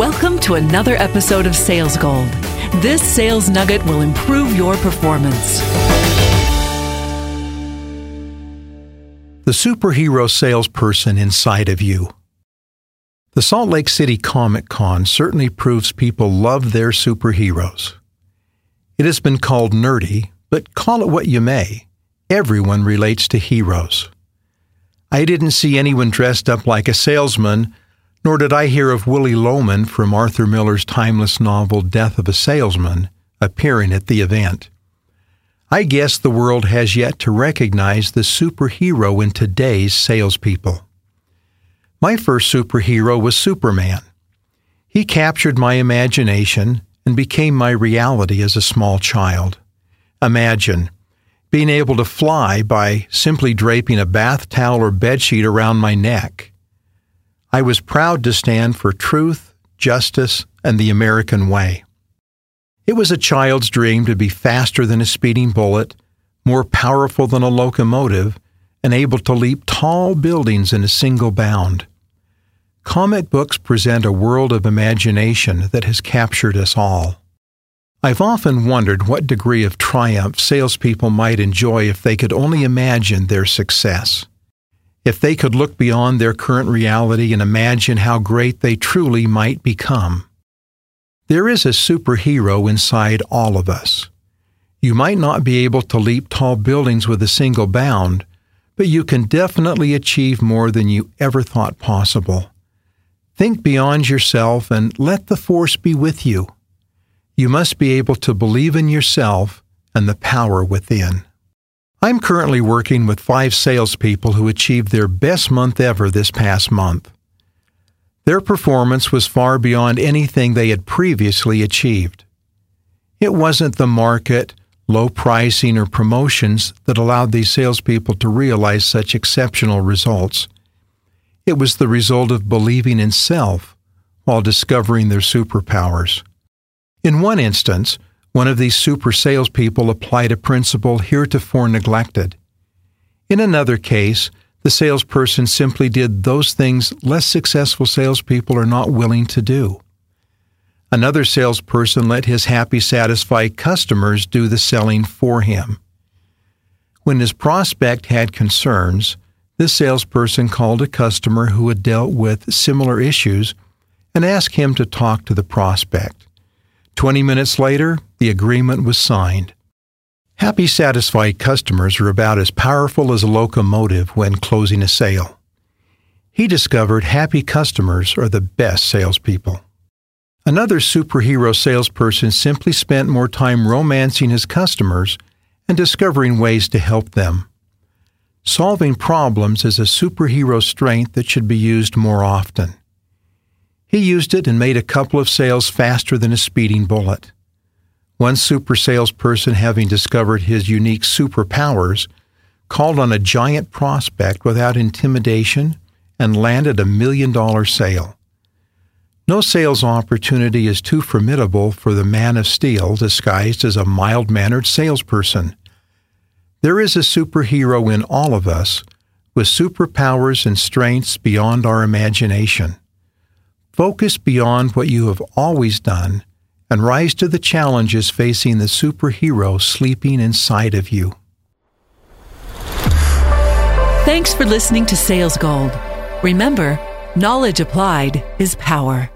Welcome to another episode of Sales Gold. This sales nugget will improve your performance. The superhero salesperson inside of you. The Salt Lake City Comic Con certainly proves people love their superheroes. It has been called nerdy, but call it what you may. Everyone relates to heroes. I didn't see anyone dressed up like a salesman, nor did I hear of Willy Loman from Arthur Miller's timeless novel Death of a Salesman appearing at the event. I guess the world has yet to recognize the superhero in today's salespeople. My first superhero was Superman. He captured my imagination and became my reality as a small child. Imagine being able to fly by simply draping a bath towel or bedsheet around my neck. I was proud to stand for truth, justice, and the American way. It was a child's dream to be faster than a speeding bullet, more powerful than a locomotive, and able to leap tall buildings in a single bound. Comic books present a world of imagination that has captured us all. I've often wondered what degree of triumph salespeople might enjoy if they could only imagine their success. If they could look beyond their current reality and imagine how great they truly might become. There is a superhero inside all of us. You might not be able to leap tall buildings with a single bound, but you can definitely achieve more than you ever thought possible. Think beyond yourself and let the force be with you you must be able to believe in yourself and the power within. I'm currently working with five salespeople who achieved their best month ever this past month. Their performance was far beyond anything they had previously achieved. It wasn't the market, low pricing, or promotions that allowed these salespeople to realize such exceptional results. It was the result of believing in self while discovering their superpowers. In one instance, one of these super salespeople applied a principle heretofore neglected. In another case, the salesperson simply did those things less successful salespeople are not willing to do. Another salesperson let his happy, satisfied customers do the selling for him. When his prospect had concerns, this salesperson called a customer who had dealt with similar issues and asked him to talk to the prospect. Twenty minutes later, the agreement was signed. Happy, satisfied customers are about as powerful as a locomotive when closing a sale. He discovered happy customers are the best salespeople. Another superhero salesperson simply spent more time romancing his customers and discovering ways to help them. Solving problems is a superhero strength that should be used more often. He used it and made a couple of sales faster than a speeding bullet. One super salesperson, having discovered his unique superpowers, called on a giant prospect without intimidation and landed a million dollar sale. No sales opportunity is too formidable for the man of steel disguised as a mild mannered salesperson. There is a superhero in all of us with superpowers and strengths beyond our imagination. Focus beyond what you have always done and rise to the challenges facing the superhero sleeping inside of you. Thanks for listening to Sales Gold. Remember, knowledge applied is power.